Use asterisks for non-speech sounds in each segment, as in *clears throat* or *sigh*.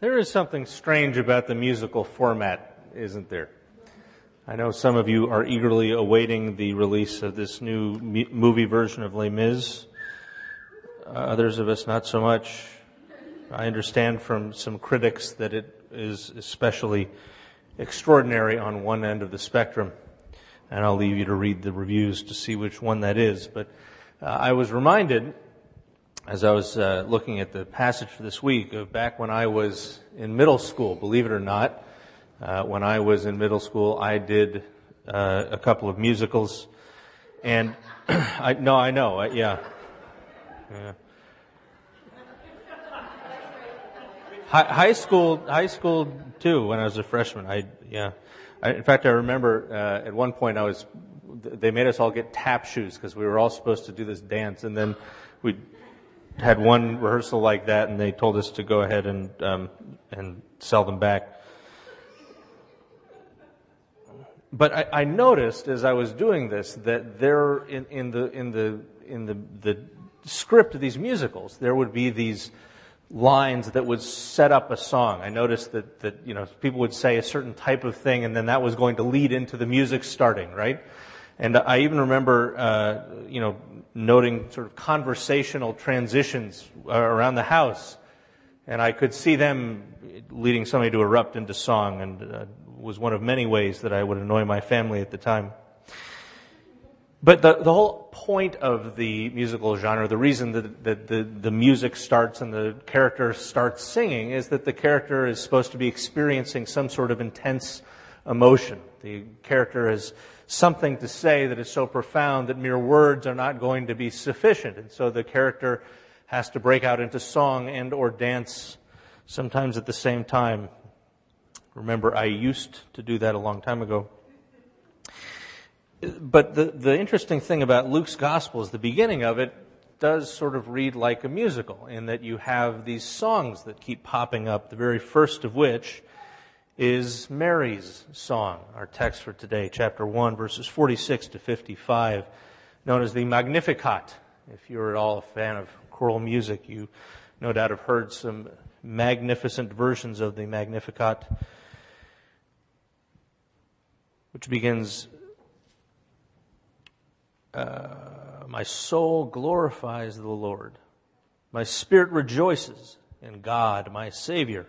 There is something strange about the musical format, isn't there? I know some of you are eagerly awaiting the release of this new movie version of Les Mis. Uh, others of us not so much. I understand from some critics that it is especially extraordinary on one end of the spectrum. And I'll leave you to read the reviews to see which one that is. But uh, I was reminded as I was uh, looking at the passage for this week of back when I was in middle school, believe it or not, uh, when I was in middle school, I did uh, a couple of musicals, and *clears throat* I no, I know, I, yeah, yeah. High, school, high school too. When I was a freshman, I yeah. I, in fact, I remember uh, at one point I was. They made us all get tap shoes because we were all supposed to do this dance, and then we had one rehearsal like that, and they told us to go ahead and um, and sell them back. But I, I, noticed as I was doing this that there in, in the in the in the the script of these musicals there would be these lines that would set up a song. I noticed that that you know people would say a certain type of thing, and then that was going to lead into the music starting, right? And I even remember, uh, you know, noting sort of conversational transitions uh, around the house. And I could see them leading somebody to erupt into song, and uh, was one of many ways that I would annoy my family at the time. But the, the whole point of the musical genre, the reason that, that the, the music starts and the character starts singing, is that the character is supposed to be experiencing some sort of intense emotion. The character is something to say that is so profound that mere words are not going to be sufficient. And so the character has to break out into song and or dance sometimes at the same time. Remember, I used to do that a long time ago. But the, the interesting thing about Luke's gospel is the beginning of it does sort of read like a musical in that you have these songs that keep popping up, the very first of which is Mary's song, our text for today, chapter 1, verses 46 to 55, known as the Magnificat. If you're at all a fan of choral music, you no doubt have heard some magnificent versions of the Magnificat, which begins uh, My soul glorifies the Lord, my spirit rejoices in God, my Savior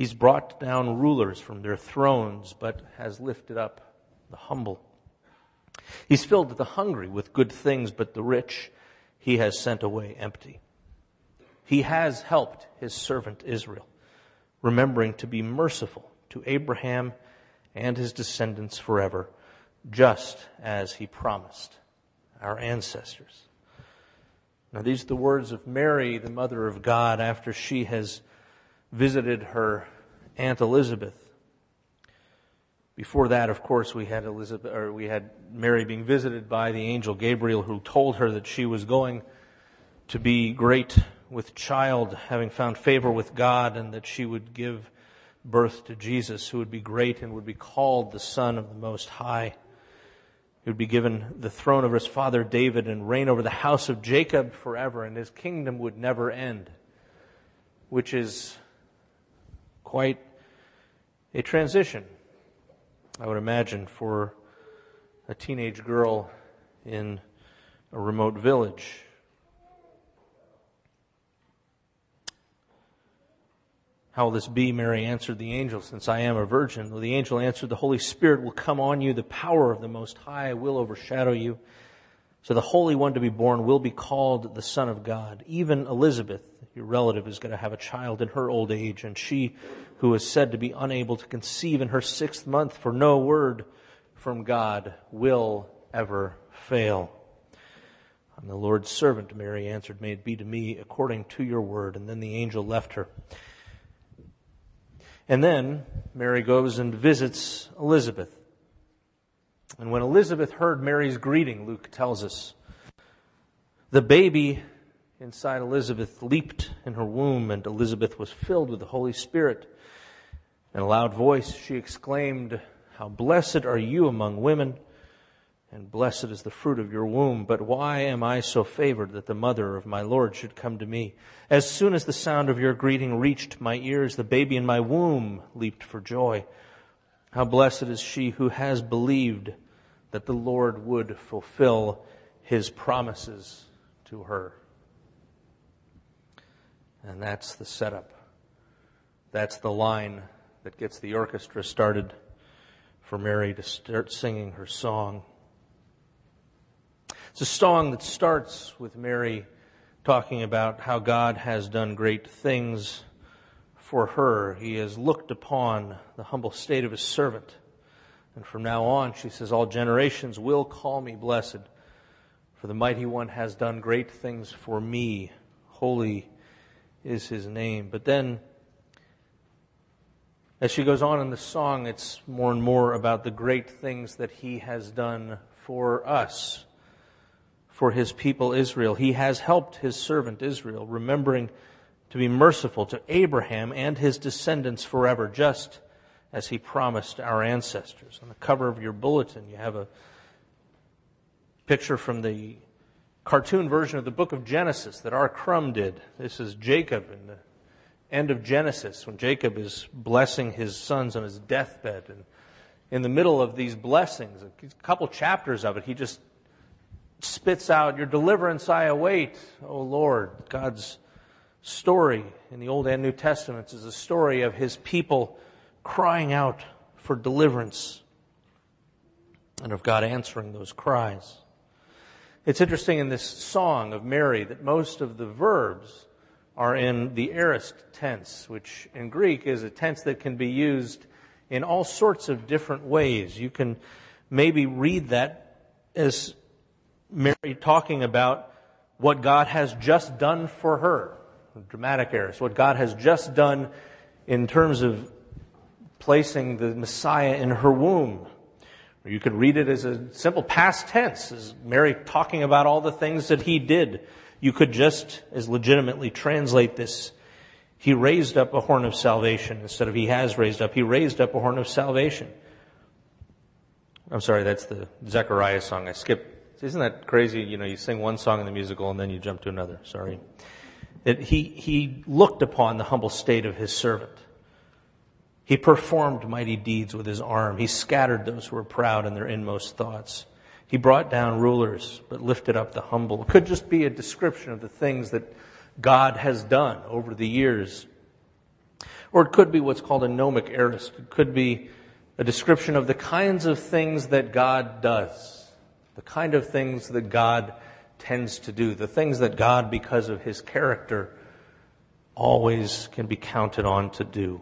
He's brought down rulers from their thrones, but has lifted up the humble. He's filled the hungry with good things, but the rich he has sent away empty. He has helped his servant Israel, remembering to be merciful to Abraham and his descendants forever, just as he promised our ancestors. Now, these are the words of Mary, the mother of God, after she has visited her Aunt Elizabeth. Before that, of course, we had Elizabeth, or we had Mary being visited by the angel Gabriel, who told her that she was going to be great with child, having found favor with God, and that she would give birth to Jesus, who would be great and would be called the Son of the Most High. He would be given the throne of his father David and reign over the house of Jacob forever, and his kingdom would never end, which is quite a transition, I would imagine, for a teenage girl in a remote village. How will this be? Mary answered the angel, since I am a virgin. The angel answered, The Holy Spirit will come on you, the power of the Most High will overshadow you. So the Holy One to be born will be called the Son of God. Even Elizabeth, your relative, is going to have a child in her old age, and she, who is said to be unable to conceive in her sixth month, for no word from God will ever fail. I'm the Lord's servant, Mary answered. May it be to me according to your word. And then the angel left her. And then Mary goes and visits Elizabeth. And when Elizabeth heard Mary's greeting, Luke tells us, the baby inside Elizabeth leaped in her womb, and Elizabeth was filled with the Holy Spirit. In a loud voice, she exclaimed, How blessed are you among women, and blessed is the fruit of your womb. But why am I so favored that the mother of my Lord should come to me? As soon as the sound of your greeting reached my ears, the baby in my womb leaped for joy. How blessed is she who has believed that the Lord would fulfill his promises to her. And that's the setup. That's the line that gets the orchestra started for Mary to start singing her song. It's a song that starts with Mary talking about how God has done great things for her. He has looked upon the humble state of his servant. And from now on, she says, all generations will call me blessed, for the mighty one has done great things for me. Holy is his name. But then, as she goes on in the song, it's more and more about the great things that he has done for us, for his people Israel. He has helped his servant Israel, remembering to be merciful to Abraham and his descendants forever, just as he promised our ancestors. On the cover of your bulletin, you have a picture from the cartoon version of the book of Genesis that R. Crumb did. This is Jacob in the end of Genesis when Jacob is blessing his sons on his deathbed. And in the middle of these blessings, a couple chapters of it, he just spits out, Your deliverance I await, O Lord. God's story in the Old and New Testaments is a story of his people crying out for deliverance and of God answering those cries. It's interesting in this song of Mary that most of the verbs are in the aorist tense, which in Greek is a tense that can be used in all sorts of different ways. You can maybe read that as Mary talking about what God has just done for her, dramatic aorist, what God has just done in terms of placing the Messiah in her womb. Or you could read it as a simple past tense, as Mary talking about all the things that he did. You could just as legitimately translate this. He raised up a horn of salvation instead of he has raised up. He raised up a horn of salvation. I'm sorry, that's the Zechariah song. I skipped. Isn't that crazy? You know, you sing one song in the musical and then you jump to another. Sorry. That he, he looked upon the humble state of his servant. He performed mighty deeds with his arm. He scattered those who were proud in their inmost thoughts. He brought down rulers, but lifted up the humble. It could just be a description of the things that God has done over the years. Or it could be what's called a gnomic aorist. It could be a description of the kinds of things that God does, the kind of things that God tends to do, the things that God, because of his character, always can be counted on to do.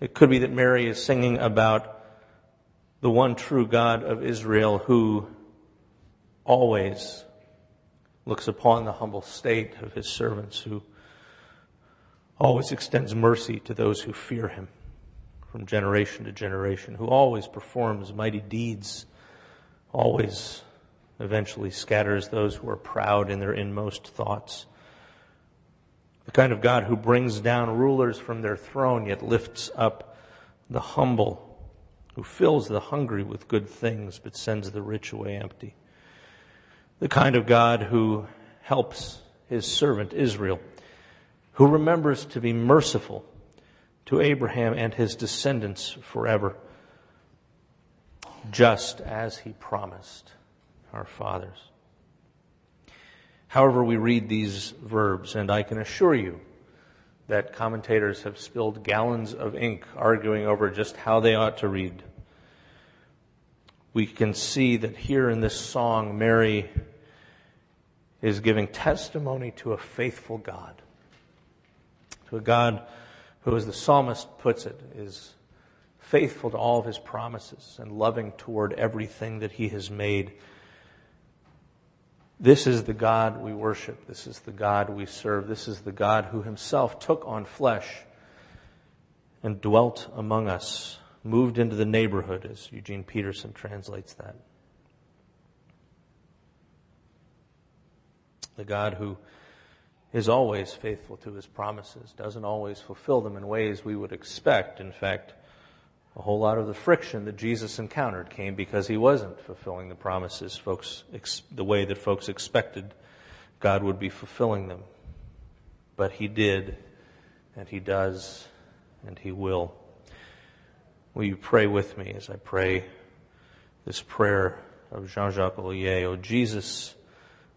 It could be that Mary is singing about the one true God of Israel who always looks upon the humble state of his servants, who always extends mercy to those who fear him from generation to generation, who always performs mighty deeds, always eventually scatters those who are proud in their inmost thoughts. The kind of God who brings down rulers from their throne yet lifts up the humble, who fills the hungry with good things but sends the rich away empty. The kind of God who helps his servant Israel, who remembers to be merciful to Abraham and his descendants forever, just as he promised our fathers however we read these verbs. And I can assure you that commentators have spilled gallons of ink arguing over just how they ought to read. We can see that here in this song, Mary is giving testimony to a faithful God. To a God who, as the psalmist puts it, is faithful to all of his promises and loving toward everything that he has made this is the God we worship. This is the God we serve. This is the God who himself took on flesh and dwelt among us, moved into the neighborhood, as Eugene Peterson translates that. The God who is always faithful to his promises, doesn't always fulfill them in ways we would expect. In fact, a whole lot of the friction that Jesus encountered came because he wasn't fulfilling the promises folks the way that folks expected God would be fulfilling them. But he did, and he does, and he will. Will you pray with me as I pray this prayer of Jean-Jacques Olier? O Jesus,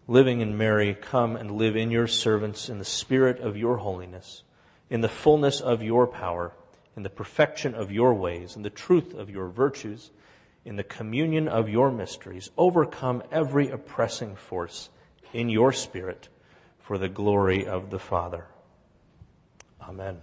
living in Mary, come and live in your servants in the spirit of your holiness, in the fullness of your power, in the perfection of your ways, in the truth of your virtues, in the communion of your mysteries. Overcome every oppressing force in your spirit for the glory of the Father. Amen.